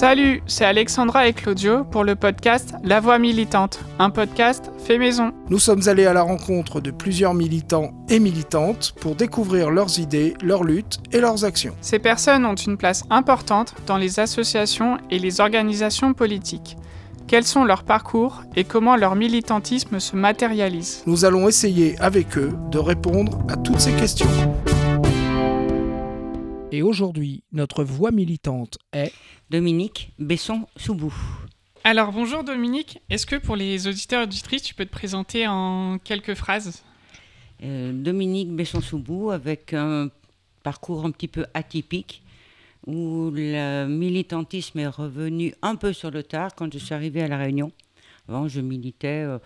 Salut, c'est Alexandra et Claudio pour le podcast La Voix militante, un podcast fait maison. Nous sommes allés à la rencontre de plusieurs militants et militantes pour découvrir leurs idées, leurs luttes et leurs actions. Ces personnes ont une place importante dans les associations et les organisations politiques. Quels sont leurs parcours et comment leur militantisme se matérialise? Nous allons essayer avec eux de répondre à toutes ces questions. Et aujourd'hui, notre voix militante est Dominique Besson-Soubou. Alors bonjour Dominique, est-ce que pour les auditeurs et auditrices, tu peux te présenter en quelques phrases? Euh, Dominique Besson-Soubou avec un parcours un petit peu atypique où le militantisme est revenu un peu sur le tard quand je suis arrivée à La Réunion. Avant, je militais, euh,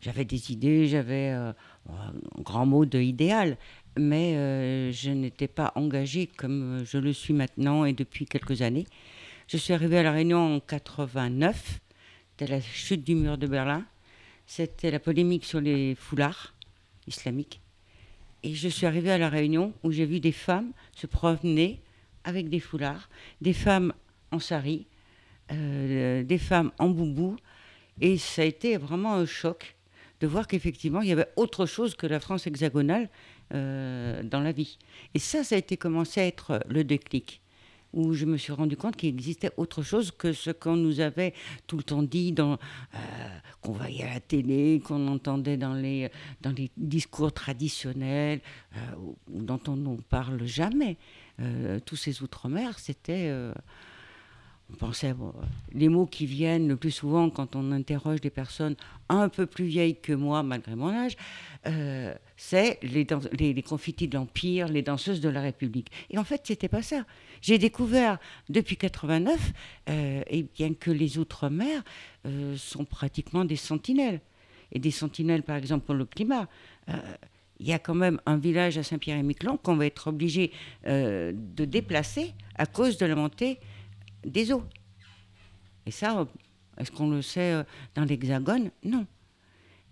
j'avais des idées, j'avais euh, un grand mot de idéal, mais euh, je n'étais pas engagée comme je le suis maintenant et depuis quelques années. Je suis arrivée à La Réunion en 89, c'était la chute du mur de Berlin, c'était la polémique sur les foulards islamiques. Et je suis arrivée à La Réunion où j'ai vu des femmes se promener avec des foulards, des femmes en sari, euh, des femmes en boubou. Et ça a été vraiment un choc de voir qu'effectivement, il y avait autre chose que la France hexagonale euh, dans la vie. Et ça, ça a été commencé à être le déclic où je me suis rendu compte qu'il existait autre chose que ce qu'on nous avait tout le temps dit, euh, qu'on voyait à la télé, qu'on entendait dans les, dans les discours traditionnels, euh, dont on ne parle jamais. Euh, tous ces outre-mer, c'était... euh, on pensait, les mots qui viennent le plus souvent quand on interroge des personnes un peu plus vieilles que moi, malgré mon âge, c'est les, confitis de l'Empire, les danseuses de la République. Et en fait, c'était pas ça. J'ai découvert depuis 89, euh, et bien que les Outre-mer euh, sont pratiquement des sentinelles. Et des sentinelles, par exemple, pour le climat. Euh, il y a quand même un village à Saint-Pierre-et-Miquelon qu'on va être obligé de déplacer à cause de la montée des eaux. Et ça, est-ce qu'on le sait dans l'Hexagone? Non.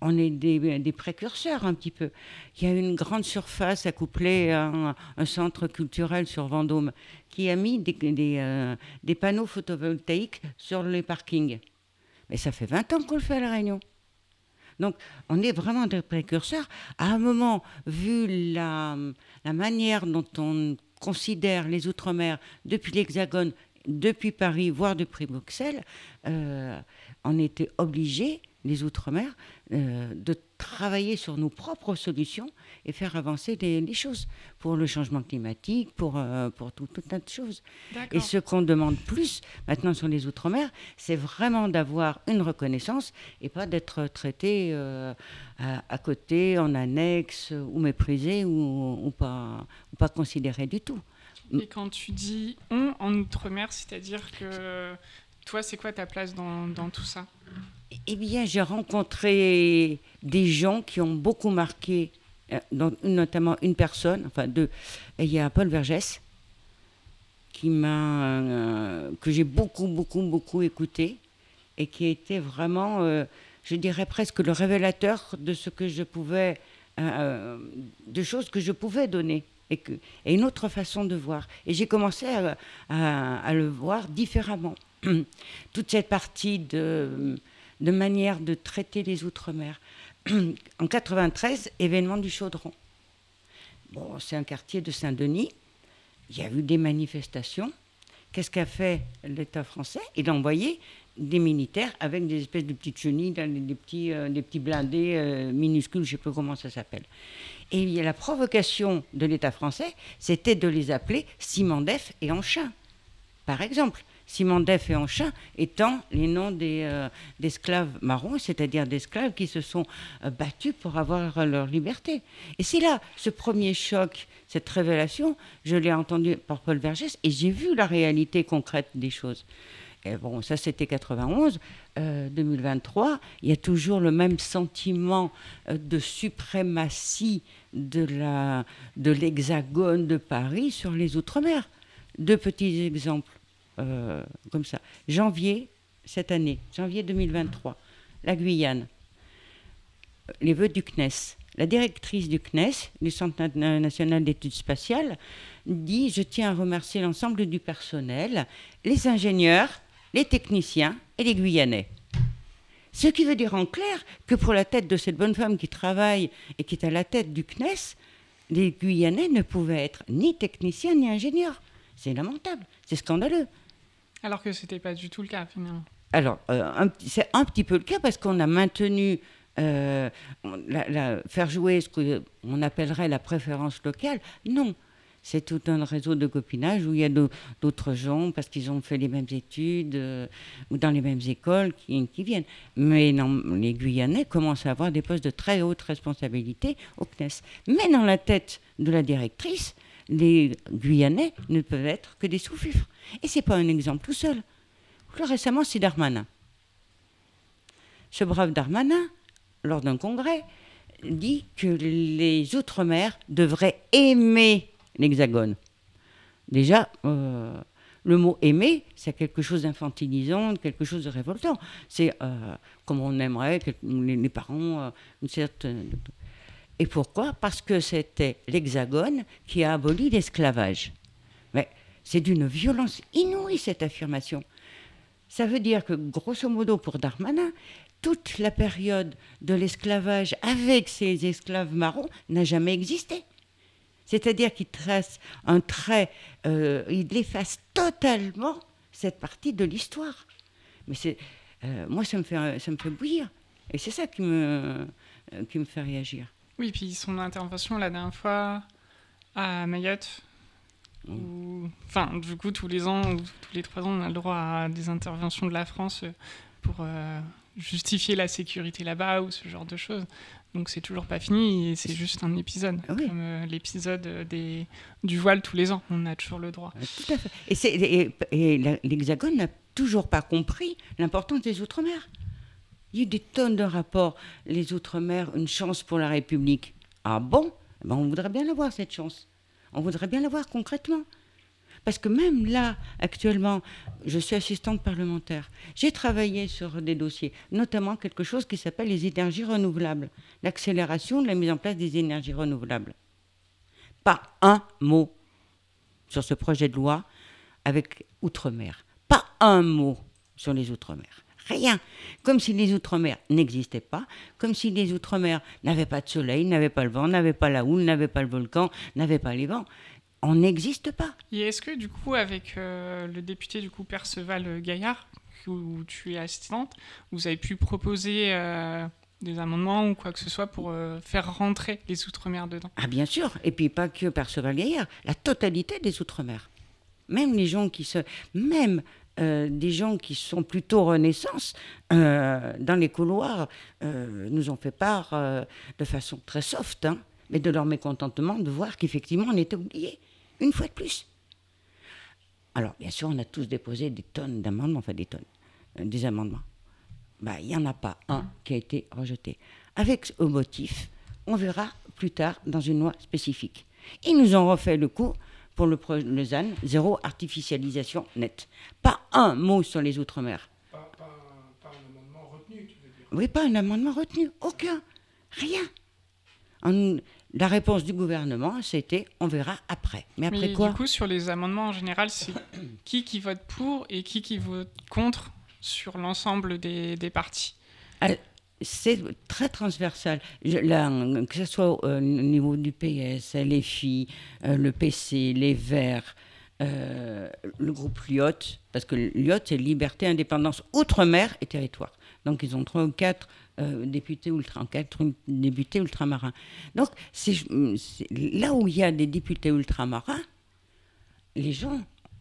On est des, précurseurs un petit peu. Il y a une grande surface accouplée à un, un centre culturel sur Vendôme qui a mis des, euh, panneaux photovoltaïques sur les parkings. Mais ça fait 20 ans qu'on le fait à La Réunion. Donc, on est vraiment des précurseurs. À un moment, vu la, manière dont on considère les Outre-mer depuis l'Hexagone, depuis Paris, voire depuis Bruxelles, euh, on était obligés, les Outre-mer, euh, de travailler sur nos propres solutions et faire avancer les, les choses pour le changement climatique, pour, euh, pour tout, tout un tas de choses. Et ce qu'on demande plus maintenant sur les Outre-mer, c'est vraiment d'avoir une reconnaissance et pas d'être traité euh, à, à côté, en annexe, ou méprisé, ou, ou pas, ou pas considéré du tout. Et quand tu dis on en Outre-mer, c'est-à-dire que toi, c'est quoi ta place dans, dans tout ça? Eh bien, j'ai rencontré des gens qui ont beaucoup marqué, euh, notamment une personne, enfin deux. Il y a Paul Vergès, qui m'a, euh, que j'ai beaucoup, beaucoup, beaucoup écouté, et qui était vraiment, euh, je dirais presque le révélateur de ce que je pouvais, de choses que je pouvais donner. Et, que, et une autre façon de voir. Et j'ai commencé à- à le voir différemment. Toute cette partie de, de manière de traiter les Outre-mer. en 93, événement du Chaudron. Bon, c'est un quartier de Saint-Denis. Il y a eu des manifestations. Qu'est-ce qu'a fait l'État français? Il a envoyé des militaires avec des espèces de petites chenilles, des, petits, euh, des petits blindés euh, minuscules, je ne sais pas comment ça s'appelle. Et il y a la provocation de l'État français, c'était de les appeler Simandef et Anchin, par exemple. Simandef et Anchin étant les noms des, euh, d'esclaves marrons, c'est-à-dire d'esclaves qui se sont euh, battus pour avoir leur liberté. Et c'est là, ce premier choc, cette révélation, je l'ai entendu par Paul Vergès et j'ai vu la réalité concrète des choses. Bon, ça c'était 91. Euh, 2023, il y a toujours le même sentiment euh, de suprématie de l'hexagone de Paris sur les Outre-mer. Deux petits exemples euh, comme ça. Janvier cette année, janvier 2023, la Guyane. Les vœux du CNES. La directrice du CNES, du Centre na- national d'études spatiales, dit Je tiens à remercier l'ensemble du personnel, les ingénieurs, les techniciens et les Guyanais. Ce qui veut dire en clair que pour la tête de cette bonne femme qui travaille et qui est à la tête du CNES, les Guyanais ne pouvaient être ni techniciens ni ingénieurs. C'est lamentable, c'est scandaleux. Alors que ce n'était pas du tout le cas finalement. Alors, euh, c'est un petit peu le cas parce qu'on a maintenu, euh, faire jouer ce qu'on appellerait la préférence locale. Non, c'est tout un réseau de copinage où il y a d'autres gens, parce qu'ils ont fait les mêmes études euh, ou dans les mêmes écoles, qui, viennent. Mais non, les Guyanais commencent à avoir des postes de très haute responsabilité au CNES. Mais dans la tête de la directrice, les Guyanais ne peuvent être que des sous-fifres. Et ce n'est pas un exemple tout seul. Plus récemment, c'est Darmanin. Ce brave Darmanin, lors d'un congrès, dit que les Outre-mer devraient aimer l'hexagone. Déjà, euh, le mot aimer, c'est quelque chose d'infantilisant, quelque chose de révoltant. C'est euh, comme on aimerait, les, parents, euh, une certaine. Et pourquoi? Parce que c'était l'hexagone qui a aboli l'esclavage. Mais c'est d'une violence inouïe cette affirmation. Ça veut dire que, grosso modo, pour Darmanin, toute la période de l'esclavage avec ces esclaves marrons n'a jamais existé. C'est-à-dire qu'il trace un trait, euh, il efface totalement cette partie de l'histoire. Mais euh, moi, ça me, fait, ça me fait bouillir. Et c'est ça qui me, euh, qui me fait réagir. Oui, puis son intervention la dernière fois à Mayotte, enfin, du coup, tous les ans, ou tous les trois ans, on a le droit à des interventions de la France pour justifier la sécurité là-bas ou ce genre de choses. Donc c'est toujours pas fini et c'est juste un épisode. Ah comme euh, l'épisode des, du voile tous les ans. On a toujours le droit. Tout à fait. Et, et, l'Hexagone n'a toujours pas compris l'importance des Outre-mer. Il y a eu des tonnes de rapports. Les Outre-mer, une chance pour la République. Ah bon? Eh ben On voudrait bien l'avoir, cette chance. On voudrait bien l'avoir concrètement. Parce que même là, actuellement, je suis assistante parlementaire. J'ai travaillé sur des dossiers, notamment quelque chose qui s'appelle les énergies renouvelables, l'accélération de la mise en place des énergies renouvelables. Pas un mot sur ce projet de loi avec Outre-mer. Pas un mot sur les Outre-mer. Rien. Comme si les Outre-mer n'existaient pas, comme si les Outre-mer n'avaient pas de soleil, n'avaient pas le vent, n'avaient pas la houle, n'avaient pas le volcan, n'avaient pas les vents on n'existe pas. Et est-ce que du coup, avec euh, le député du coup Perceval Gaillard, où tu es assistante, vous avez pu proposer euh, des amendements ou quoi que ce soit pour euh, faire rentrer les Outre-mer dedans? Ah bien sûr, et puis pas que Perceval Gaillard, la totalité des Outre-mer. Même les gens qui se... Même des gens qui sont plutôt Renaissance, dans les couloirs, nous ont fait part de façon très soft, hein, mais de leur mécontentement de voir qu'effectivement on était oubliés une fois de plus. Alors, bien sûr, on a tous déposé des tonnes d'amendements, enfin des tonnes, euh, des amendements. Bah, il n'y en a pas un qui a été rejeté. Avec au motif, on verra plus tard dans une loi spécifique. Ils nous ont refait le coup pour le, le ZAN, zéro artificialisation nette. Pas un mot sur les Outre-mer. Pas, un amendement retenu, tu veux dire Oui, pas un amendement retenu, aucun, rien la réponse du gouvernement, c'était on verra après. Mais après quoi Du coup, sur les amendements en général, c'est qui qui vote pour et qui qui vote contre sur l'ensemble des, des partis? Ah, c'est très transversal. que ce soit au niveau du PS, filles, euh, le PC, les Verts, euh, le groupe LIOT, parce que LIOT, c'est Liberté, Indépendance, Outre-mer et Territoire. Donc ils ont trois ou quatre euh, députés ultra, quatre députés ultramarins. Donc c'est, là où il y a des députés ultramarins, les gens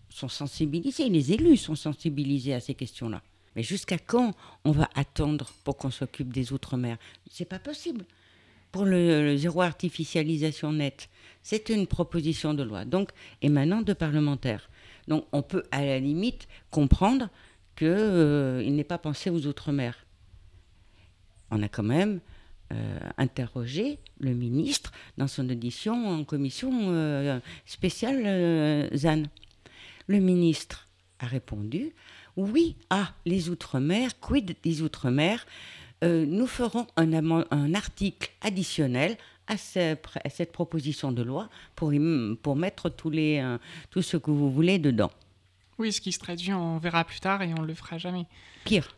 sont sensibilisés, les élus sont sensibilisés à ces questions-là. Mais jusqu'à quand on va attendre pour qu'on s'occupe des outre-mer? C'est pas possible. Pour le, zéro artificialisation nette, c'est une proposition de loi, donc émanant de parlementaires. Donc on peut à la limite comprendre qu'il euh, n'est pas pensé aux outre-mer on a quand même euh, interrogé le ministre dans son audition en commission euh, spéciale ZAN. Le ministre a répondu oui, ah, les Outre-mer, quid des Outre-mer? Nous ferons un, article additionnel à, cette proposition de loi pour, pour mettre tous les, tout ce que vous voulez dedans. Oui, ce qui se traduit on verra plus tard et on le fera jamais. Pire.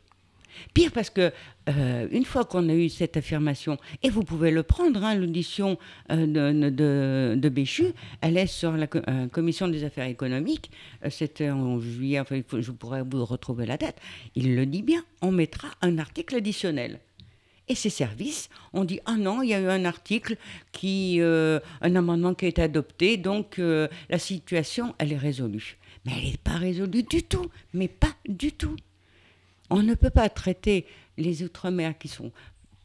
Pire parce que euh, une fois qu'on a eu cette affirmation, et vous pouvez le prendre, hein, l'audition euh, de, de, Béchu, elle est sur la euh, commission des affaires économiques, c'était en juillet, je pourrais vous retrouver la date, il le dit bien, on mettra un article additionnel. Et ces services ont dit ah non, il y a eu un article qui, un amendement qui a été adopté, donc la situation elle est résolue. Mais elle n'est pas résolue du tout, mais pas du tout. On ne peut pas traiter les Outre-mer qui sont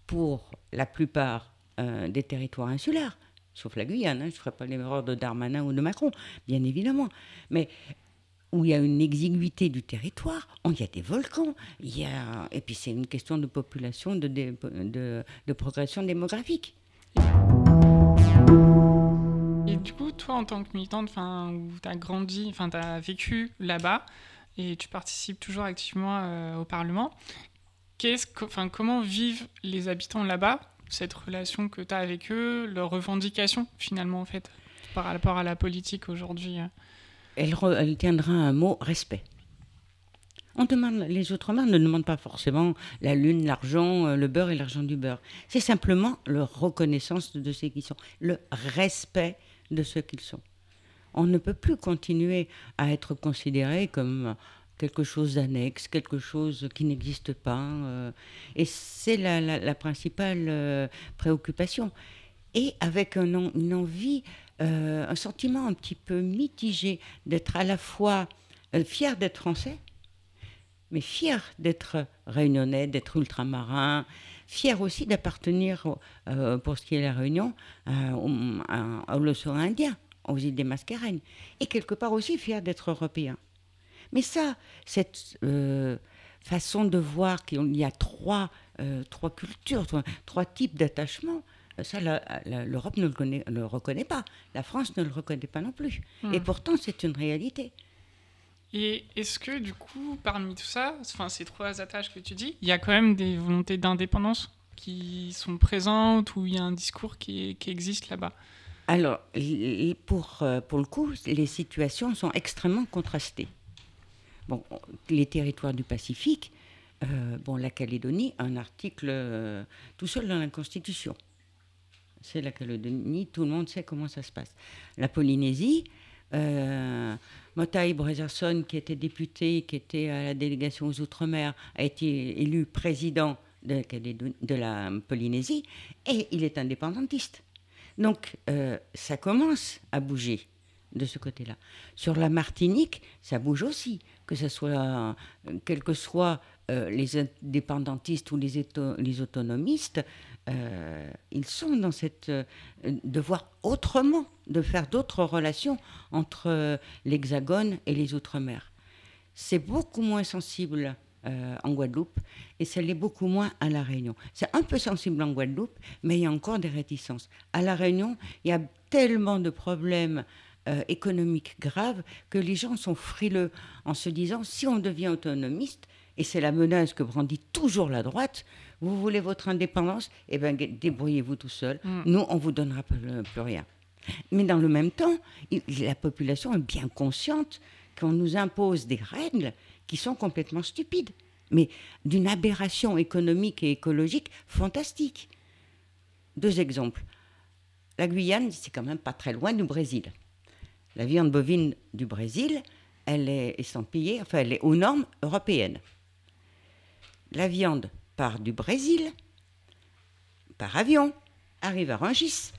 pour la plupart euh, des territoires insulaires, sauf la Guyane, hein, je ne ferai pas l'erreur de Darmanin ou de Macron, bien évidemment, mais où il y a une exiguïté du territoire, il y a des volcans, y a, et puis c'est une question de population, de, progression démographique. Et du coup, toi, en tant que militante, tu as grandi, tu as vécu là-bas, et tu participes toujours activement euh, au Parlement. Comment vivent les habitants là-bas, cette relation que tu as avec eux, leurs revendications finalement en fait, par rapport à la politique aujourd'hui euh? elle, elle, tiendra un mot respect. On demande, les Outre-mer ne demandent pas forcément la lune, l'argent, euh, le beurre et l'argent du beurre. C'est simplement leur reconnaissance de ce qu'ils sont, le respect de ce qu'ils sont on ne peut plus continuer à être considéré comme quelque chose d'annexe, quelque chose qui n'existe pas. Euh, et c'est la, principale euh, préoccupation. Et avec une envie, euh, un sentiment un petit peu mitigé d'être à la fois fier d'être français, mais fier d'être réunionnais, d'être ultramarin, fier aussi d'appartenir, pour ce qui est la Réunion, au l'océan Indien aux îles des Mascareignes, et quelque part aussi fier d'être européen. Mais ça, cette euh, façon de voir qu'il y a trois, euh, trois cultures, trois, types d'attachement, euh, ça, l'Europe ne le, le, reconnaît pas. La France ne le reconnaît pas non plus. Hmm. Et pourtant, c'est une réalité. Et est-ce que, du coup, parmi tout ça, enfin, ces trois attaches que tu dis, il y a quand même des volontés d'indépendance qui sont présentes ou il y a un discours qui, qui existe là-bas? Alors, pour, euh, pour le coup, les situations sont extrêmement contrastées. Bon, les territoires du Pacifique, euh, bon, la Calédonie, un article euh, tout seul dans la Constitution. C'est la Calédonie, tout le monde sait comment ça se passe. La Polynésie, euh, Motai qui était député, qui était à la délégation aux Outre-mer, a été élu président de de la Polynésie et il est indépendantiste. Donc, euh, ça commence à bouger de ce côté-là. Sur la Martinique, ça bouge aussi, que ce soit, quels que soient euh, les indépendantistes ou les, autonomistes, euh, ils sont dans cette de voir autrement, de faire d'autres relations entre l'Hexagone et les Outre-mer. C'est beaucoup moins sensible euh, en Guadeloupe et ça l'est beaucoup moins à La Réunion. C'est un peu sensible en Guadeloupe, mais il y a encore des réticences. À La Réunion, il y a tellement de problèmes euh, économiques graves que les gens sont frileux en se disant si on devient autonomiste, et c'est la menace que brandit toujours la droite, vous voulez votre indépendance, eh bien débrouillez-vous tout seul, mm. nous on vous donnera plus rien. Mais dans le même temps, la population est bien consciente qu'on nous impose des règles qui sont complètement stupides, mais d'une aberration économique et écologique fantastique. Deux exemples. La Guyane, c'est quand même pas très loin du Brésil. La viande bovine du Brésil, elle est estampillée, enfin, elle est aux normes européennes. La viande part du Brésil par avion, arrive à Rungis,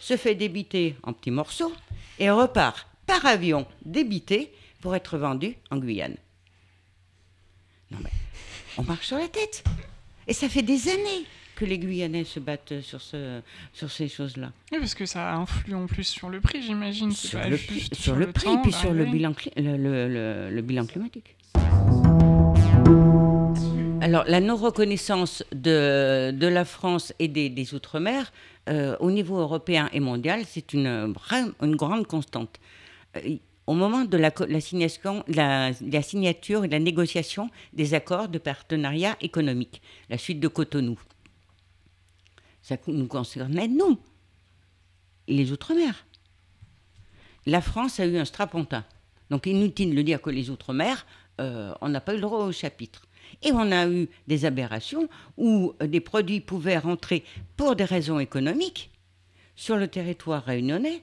se fait débiter en petits morceaux et repart par avion débité pour être vendue en Guyane. Non, mais on marche sur la tête. Et ça fait des années que les Guyanais se battent sur, ce, sur ces choses-là. Oui, parce que ça influe en plus sur le prix, j'imagine. Sur, le, sur, le, prix, puis sur le bilan, le, le, bilan climatique. Alors, la non-reconnaissance de, de, la France et des, des Outre-mer, euh, au niveau européen et mondial, c'est une, une grande constante. Euh, au moment de la, signature, et la négociation des accords de partenariat économique, la suite de Cotonou. Ça nous concernait, nous, les Outre-mer. La France a eu un strapontin. Donc inutile de dire que les Outre-mer, euh, on n'a pas eu le droit au chapitre. Et on a eu des aberrations où des produits pouvaient rentrer pour des raisons économiques sur le territoire réunionnais,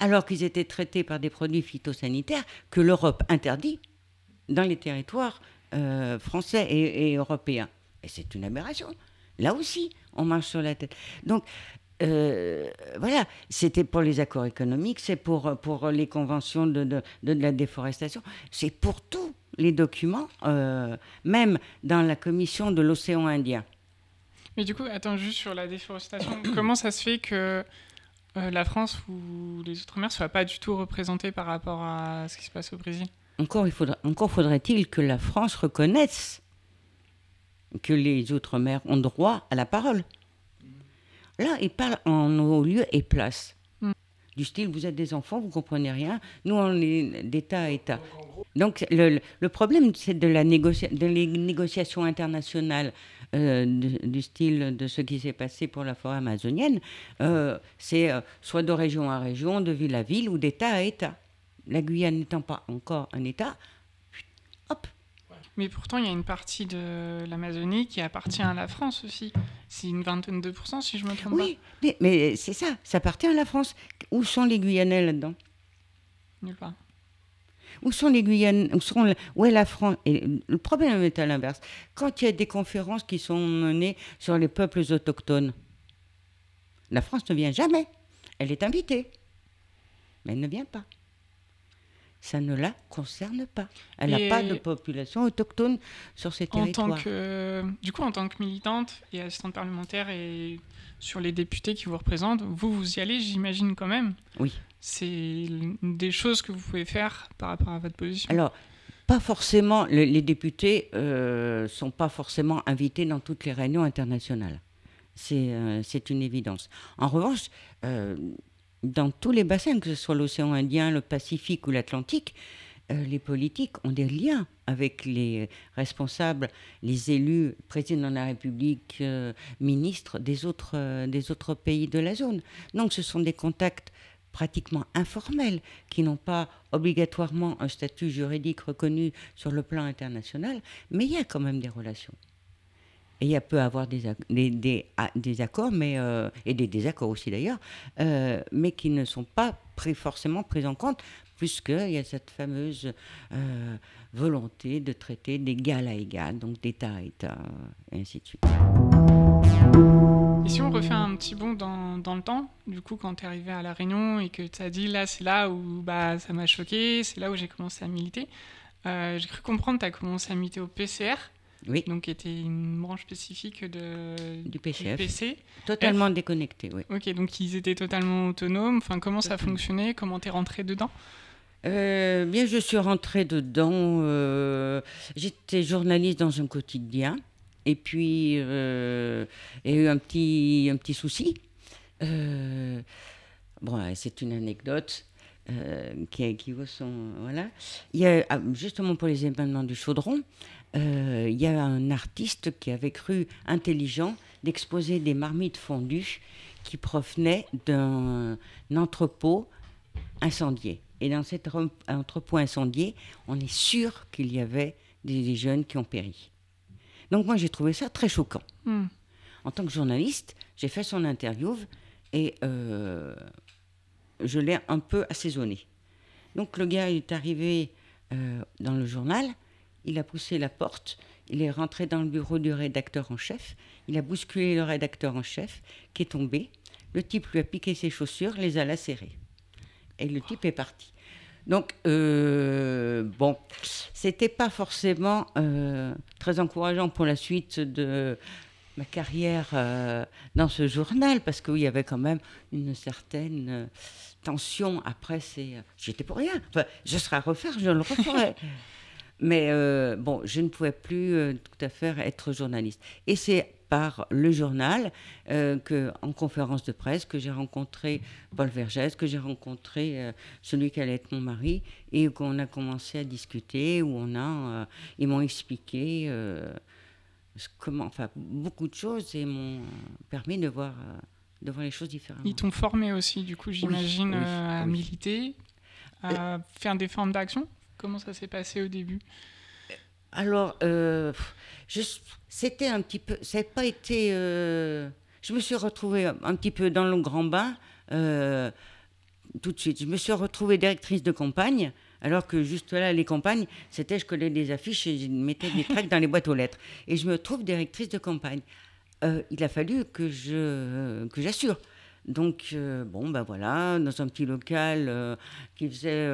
alors qu'ils étaient traités par des produits phytosanitaires que l'Europe interdit dans les territoires euh, français et, européens. Et c'est une aberration. Là aussi, on marche sur la tête. Donc, euh, voilà, c'était pour les accords économiques, c'est pour, pour les conventions de, la déforestation, c'est pour tous les documents, euh, même dans la commission de l'océan Indien. Mais du coup, attends, juste sur la déforestation, comment ça se fait que euh, la France ou les Outre-mer ne soient pas du tout représentés par rapport à ce qui se passe au Brésil Encore, il faudra, encore faudrait-il que la France reconnaisse que les Outre-mer ont droit à la parole. Là, ils parlent en nos lieux et places. Hmm. Du style, vous êtes des enfants, vous comprenez rien. Nous, on est d'État à État. Donc, le, le problème, c'est de, la de les négociations internationales euh, du, style de ce qui s'est passé pour la forêt amazonienne. Euh, c'est euh, soit de région à région, de ville à ville ou d'État à État. La Guyane n'étant pas encore un État, hop, mais pourtant, il y a une partie de l'Amazonie qui appartient à la France aussi. C'est une vingtaine de pourcents, si je me trompe oui, pas. Oui, mais, c'est ça, ça appartient à la France. Où sont les Guyanais là-dedans? Nulle part. Où sont les Guyanais où, sont, où est la France? Et le problème est à l'inverse. Quand il y a des conférences qui sont menées sur les peuples autochtones, la France ne vient jamais. Elle est invitée, mais elle ne vient pas ça ne la concerne pas. Elle n'a pas de population autochtone sur ces territoires. En tant que, du coup, en tant que militante et assistante parlementaire et sur les députés qui vous représentent, vous, vous y allez, j'imagine quand même. Oui. C'est des choses que vous pouvez faire par rapport à votre position? Alors, pas forcément, les, députés ne euh, sont pas forcément invités dans toutes les réunions internationales. C'est euh, une évidence. En revanche, euh, dans tous les bassins, que ce soit l'océan Indien, le Pacifique ou l'Atlantique, euh, les politiques ont des liens avec les responsables, les élus, présidents de la République, ministres des autres, des autres pays de la zone. Donc ce sont des contacts pratiquement informels qui n'ont pas obligatoirement un statut juridique reconnu sur le plan international, mais il y a quand même des relations. Et il peut y avoir des, des, ah, des, accords, mais, euh, et des désaccords aussi d'ailleurs, euh, mais qui ne sont pas forcément pris en compte, puisqu'il y a cette fameuse euh, volonté de traiter d'égal à égal, donc d'État à État, et ainsi de suite. Et si on refait un petit bond dans, dans le temps, du coup, quand tu es arrivé à La Réunion et que tu as dit là, c'est là où bah, ça m'a choqué, c'est là où j'ai commencé à militer, j'ai cru comprendre que tu as commencé à militer au PCR. Oui. Donc, qui était une branche spécifique de, du, PCF. PC. Totalement déconnecté, oui. Ok, donc ils étaient totalement autonomes. Enfin, comment ça fonctionnait Comment tu es rentré dedans? Euh, bien, je suis rentrée dedans. Euh, j'étais journaliste dans un quotidien. Et puis, euh, il y a eu un petit, un petit souci. Euh, bon, c'est une anecdote. qui, qui vaut son. Voilà. Il y a, ah, justement pour les événements du chaudron, euh, il y a un artiste qui avait cru intelligent d'exposer des marmites fondues qui provenaient d'un entrepôt incendié. Et dans cet entrepôt incendié, on est sûr qu'il y avait des, jeunes qui ont péri. Donc moi, j'ai trouvé ça très choquant. Hmm. En tant que journaliste, j'ai fait son interview et euh, je l'ai un peu assaisonné. Donc le gars est arrivé euh, dans le journal il a poussé la porte, il est rentré dans le bureau du rédacteur en chef, il a bousculé le rédacteur en chef, qui est tombé. Le type lui a piqué ses chaussures, les a lacérées. Et le type est parti. Donc, euh, bon, c'était pas forcément euh, très encourageant pour la suite de ma carrière euh, dans ce journal, parce qu'il y avait quand même une certaine euh, tension. Après, c'est. J'étais pour rien. je serais à refaire, je le referais. Mais bon, je ne pouvais plus tout à fait être journaliste. Et c'est par le journal, euh, que, en conférence de presse, que j'ai rencontré Paul Vergès, que j'ai rencontré celui qui allait être mon mari, et qu'on a commencé à discuter, où on a, ils m'ont expliqué comment, enfin, beaucoup de choses et m'ont permis de voir, de voir les choses différemment. Ils t'ont formé aussi, du coup, j'imagine, à militer à faire des formes d'action? Comment ça s'est passé au début? Alors, c'était un petit peu. Ça n'a pas été. je me suis retrouvée un petit peu dans le grand bain tout de suite. Je me suis retrouvée directrice de campagne. Alors que juste là, les campagnes, c'était je collais des affiches et je mettais des tracts dans les boîtes aux lettres. Et je me trouve directrice de campagne. Euh, il a fallu que je que j'assure. Donc, euh, bon, ben voilà, dans un petit local euh, qui faisait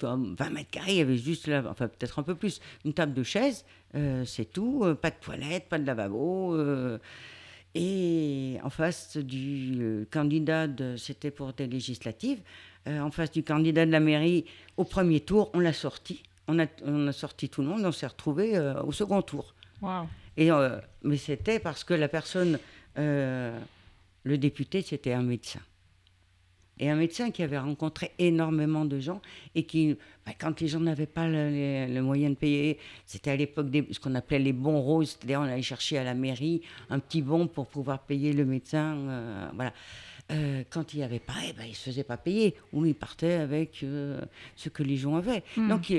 20 mètres carrés, il y avait juste là, enfin peut-être un peu plus, une table de chaise, c'est tout, pas de toilette, pas de lavabo. et en face du candidat, c'était pour des législatives, en face du candidat de la mairie, au premier tour, on l'a sorti. On a, on a sorti tout le monde, on s'est retrouvé au second tour. Wow. Et, euh, mais c'était parce que la personne, euh, le député, c'était un médecin. Et un médecin qui avait rencontré énormément de gens et qui, bah, quand les gens n'avaient pas le, moyen de payer, c'était à l'époque ce qu'on appelait les bons roses, c'est-à-dire on allait chercher à la mairie un petit bon pour pouvoir payer le médecin. Euh, voilà. quand il n'y avait pas, eh ben, il ne se faisait pas payer, ou il partait avec ce que les gens avaient. Hmm. Donc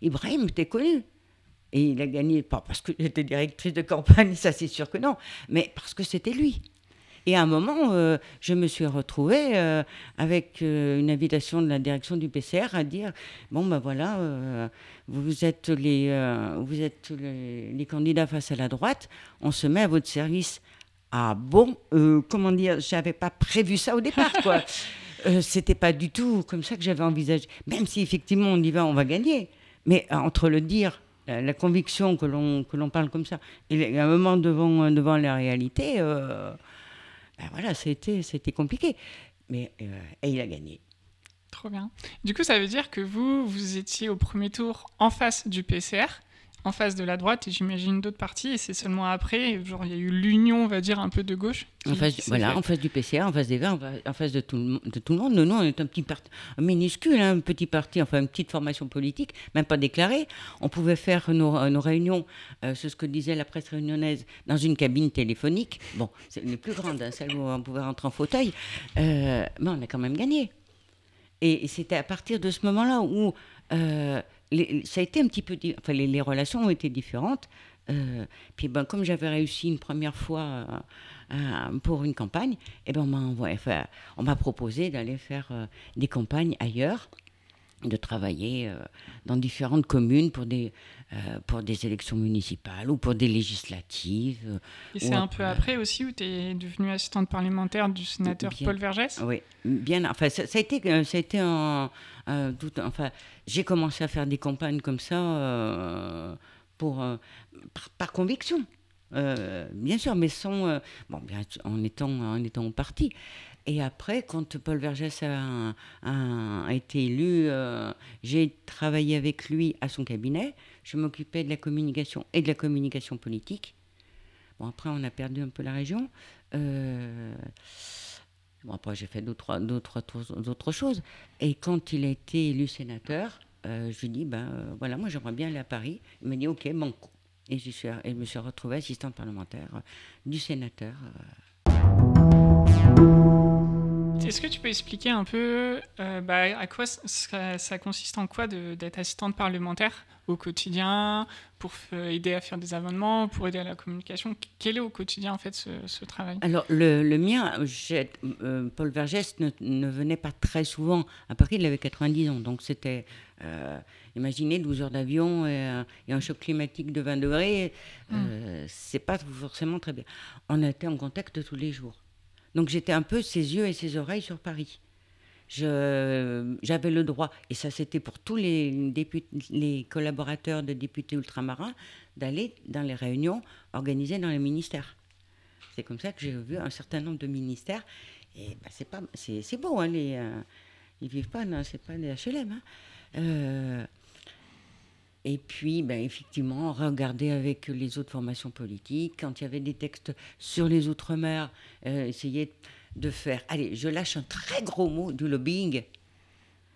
Ibrahim était connu. Et il a gagné, pas parce que j'étais directrice de campagne, ça c'est sûr que non, mais parce que c'était lui. Et à un moment, euh, je me suis retrouvée euh, avec euh, une invitation de la direction du PCR à dire bon ben voilà, vous êtes les vous êtes les, candidats face à la droite, on se met à votre service. Ah bon, comment dire, j'avais pas prévu ça au départ quoi. C'était pas du tout comme ça que j'avais envisagé. Même si effectivement on y va, on va gagner. Mais entre le dire la, conviction que l'on, que l'on parle comme ça, et un moment devant, devant la réalité, euh, ben voilà, c'était, compliqué. Mais, euh, et il a gagné. Trop bien. Du coup, ça veut dire que vous, vous étiez au premier tour en face du PCR en face de la droite et j'imagine d'autres partis. Et c'est seulement après, genre, il y a eu l'union, on va dire, un peu de gauche. en face, voilà, en face du PCR, en face des Verts, en face de tout, de tout le monde. Nous, nous, on est un petit parti, un minuscule, hein, un petit parti, enfin une petite formation politique, même pas déclarée. On pouvait faire nos, nos réunions, euh, c'est ce que disait la presse réunionnaise, dans une cabine téléphonique. Bon, c'est les plus grandes, hein, celle où on pouvait rentrer en fauteuil. Euh, mais on a quand même gagné. Et, c'était à partir de ce moment-là où euh, ça a été un petit peu. Enfin, les, relations ont été différentes. Euh, puis ben, comme j'avais réussi une première fois euh, euh, pour une campagne, eh ben, on m'a proposé d'aller faire des campagnes ailleurs, de travailler dans différentes communes pour des, pour des élections municipales ou pour des législatives. Et c'est un peu après aussi où tu es devenue assistante parlementaire du sénateur Paul Vergès? Oui, bien. Enfin, ça, ça a été, ça a été un euh, enfin, j'ai commencé à faire des campagnes comme ça euh, pour, euh, par, conviction. bien sûr, mais sans, bon, bien, en, étant, en étant au parti. Et après, quand Paul Vergès a, été élu, j'ai travaillé avec lui à son cabinet. Je m'occupais de la communication et de la communication politique. Bon, après, on a perdu un peu la région. Euh, Bon, après, j'ai fait d'autres, choses. Et quand il a été élu sénateur, euh, je lui ai dit, ben euh, voilà, moi j'aimerais bien aller à Paris. Il m'a dit, ok, banco. Et je, me suis retrouvée assistante parlementaire euh, du sénateur. Est-ce que tu peux expliquer un peu bah, à quoi ça, ça, consiste en quoi d'être assistante parlementaire au quotidien, pour aider à faire des amendements, pour aider à la communication? Quel est au quotidien en fait ce, travail? Alors le, le mien, euh, Paul Vergès ne, venait pas très souvent à Paris, il avait 90 ans, donc c'était, euh, imaginez 12 heures d'avion et, un choc climatique de 20 degrés, euh, hmm. c'est pas forcément très bien. On était en contact tous les jours. Donc j'étais un peu ses yeux et ses oreilles sur Paris j'avais le droit, et ça c'était pour tous les, les collaborateurs de députés ultramarins, d'aller dans les réunions organisées dans les ministères. C'est comme ça que j'ai vu un certain nombre de ministères. Et bah, c'est beau, hein, les, euh, ils vivent pas, non, c'est pas des HLM. Hein. Euh, et puis, ben, effectivement, regarder avec les autres formations politiques. Quand il y avait des textes sur les Outre-mer, euh, essayer de faire, allez, je lâche un très gros mot, du lobbying,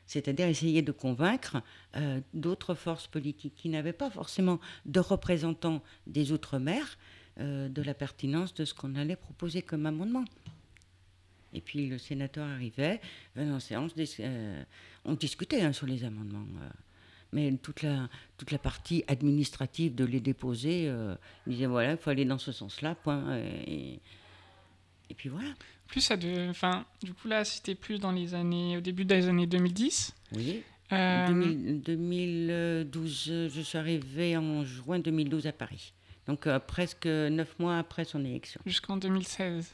c'est-à-dire essayer de convaincre euh, d'autres forces politiques qui n'avaient pas forcément de représentants des Outre-mer euh, de la pertinence de ce qu'on allait proposer comme amendement. Et puis le sénateur arrivait, venait en séance, euh, on discutait hein, sur les amendements. Euh. mais toute la, toute la partie administrative de les déposer, euh, il disait voilà, il faut aller dans ce sens-là, point. Et, et, puis voilà. Plus ça de. Enfin, du coup, là, c'était plus dans les années. Au début des années 2010. Oui. 2012, je suis arrivée en juin 2012 à Paris. Donc presque neuf mois après son élection. Jusqu'en 2016.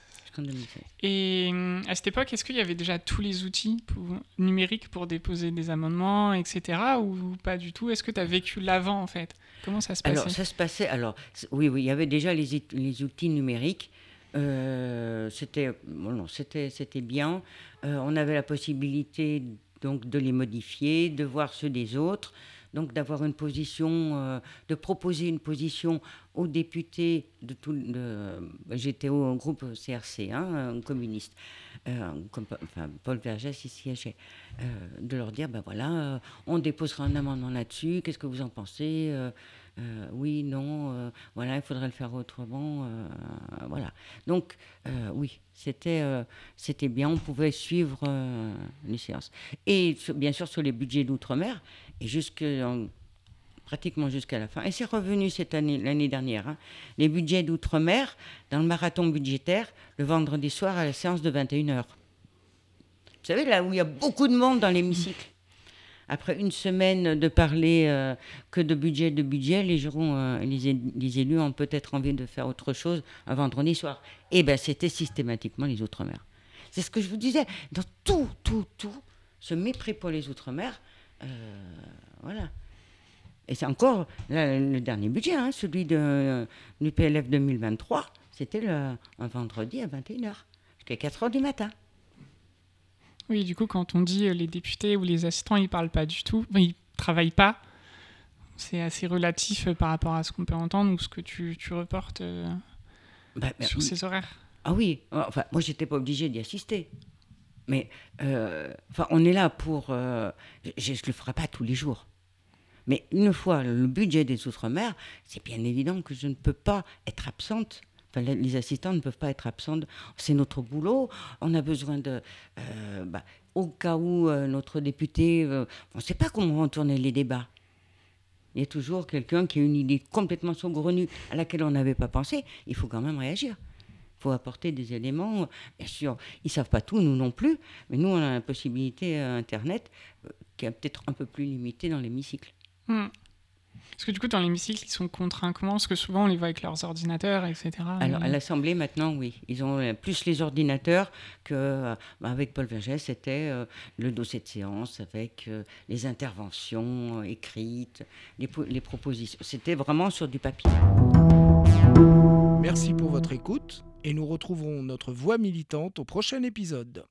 Et hum, à cette époque, est-ce qu'il y avait déjà tous les outils numériques pour déposer des amendements, etc. Ou pas du tout? Est-ce que tu as vécu l'avant, en fait? Comment ça se passait? Alors, ça se passait. Alors, oui, oui, il y avait déjà les, les outils numériques. Euh, c'était bon, c'était c'était bien. Euh, on avait la possibilité donc de les modifier, de voir ceux des autres donc d'avoir une position, euh, de proposer une position aux députés de tout. J'étais au groupe CRC, hein, communiste, euh, comme, enfin, Paul Vergès y siégeait, euh, de leur dire ben voilà, on déposera un amendement là-dessus, qu'est-ce que vous en pensez oui, non, voilà, il faudrait le faire autrement, voilà. Donc, oui, c'était c'était bien, on pouvait suivre les séances. Et bien sûr, sur les budgets d'outre-mer, et jusque, pratiquement jusqu'à la fin. Et c'est revenu cette année, l'année dernière. Hein. Les budgets d'outre-mer, dans le marathon budgétaire, le vendredi soir à la séance de 21h. Vous savez, là où il y a beaucoup de monde dans l'hémicycle. Après une semaine de parler euh, que de budget, de budget, les, euh, les, élus ont peut-être envie de faire autre chose un vendredi soir. Et eh bien, c'était systématiquement les Outre-mer. C'est ce que je vous disais. Dans tout, tout, tout, ce mépris pour les Outre-mer, euh, voilà. Et c'est encore le dernier budget, hein, celui de, du PLF 2023, c'était un vendredi à 21h, jusqu'à 4h du matin. Oui, du coup, quand on dit euh, les députés ou les assistants, ils ne parlent pas du tout, ils ne travaillent pas, c'est assez relatif euh, par rapport à ce qu'on peut entendre ou ce que tu, tu reportes bah, sur ces horaires. Ah oui, enfin, moi, j'étais pas obligée d'y assister. Mais euh, enfin, on est là pour. Euh, je ne le ferai pas tous les jours. Mais une fois le budget des Outre-mer, c'est bien évident que je ne peux pas être absente. Les assistants ne peuvent pas être absentes. C'est notre boulot. On a besoin de. Euh, bah, au cas où notre député. on ne sait pas comment tourner les débats. Il y a toujours quelqu'un qui a une idée complètement saugrenue à laquelle on n'avait pas pensé. Il faut quand même réagir faut apporter des éléments. Bien sûr, ils ne savent pas tout, nous non plus, mais nous, on a la possibilité euh, Internet euh, qui est peut-être un peu plus limitée dans l'hémicycle. Hmm. Parce que du coup, dans l'hémicycle, ils sont contraints comment Parce que souvent, on les voit avec leurs ordinateurs, etc. Alors, à l'Assemblée, maintenant, oui. Ils ont euh, plus les ordinateurs que bah, avec Paul Vergès, c'était le dossier de séance avec les interventions écrites, les, les propositions. C'était vraiment sur du papier. Merci pour votre écoute et nous retrouverons notre voix militante au prochain épisode.